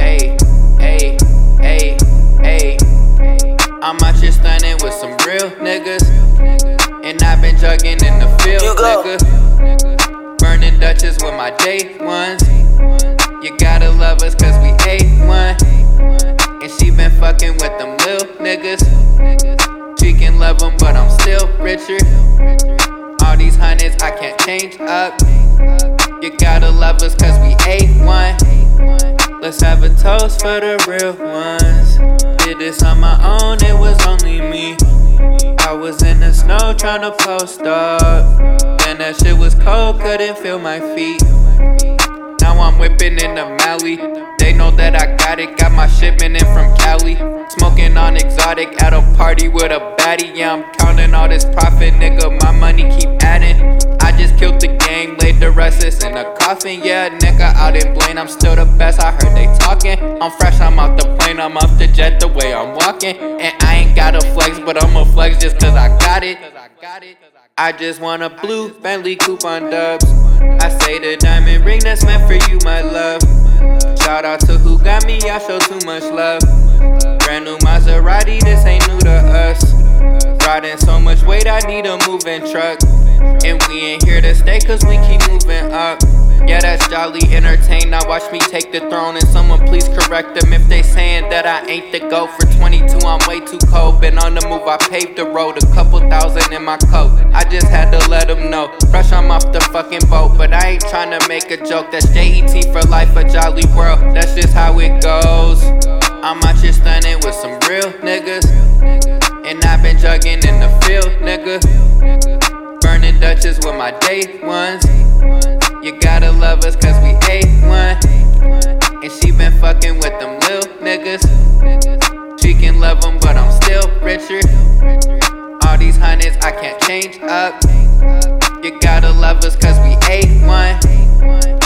Hey, hey, hey, hey. I'm out here stunning with some real niggas. And I've been jugging in the field, nigga. Burning Dutches with my day ones. You gotta love us cause we A1. And she been fucking with them lil niggas. She can love them, but I'm still richer. All these hundreds I can't change up. You gotta love us cause we A1. Let's have a toast for the real ones. Did this on my own, it was only me. I was in the snow trying to post up. Then that shit was cold, couldn't feel my feet. Now I'm whipping in the Mally. They know that I got it, got my shipment in from Cali. Smoking on exotic at a party with a baddie. Yeah, I'm counting all this profit, nigga. My money keep adding. In a coffin. Yeah, nigga, out in Blaine, I'm still the best. I heard they talking. I'm fresh, I'm off the plane, I'm off the jet the way I'm walking. And I ain't gotta flex, but I'ma flex just cause I got it. I just want a blue Bentley coupon dubs. I say the diamond ring that's meant for you, my love. Shout out to who got me, I show too much love. Brand new Maserati, this ain't new to us. Riding so much weight, I need a moving truck. And we ain't here to stay, cause we keep moving up. Yeah, that's jolly entertain. Now watch me take the throne, and someone please correct them if they saying that I ain't the go For 22, I'm way too cold. Been on the move, I paved the road. A couple thousand in my coat. I just had to let them know. Fresh, I'm off the fucking boat. But I ain't trying to make a joke. That's JET for life, a jolly world. That's just how it goes. I'm out here stunning with some real niggas. And I've been jugging in the field, nigga. Burning Dutches with my day ones. You gotta love us cause we A1. And she been fucking with them lil niggas. She can love them, but I'm still richer. All these hundreds I can't change up. You gotta love us cause we A1.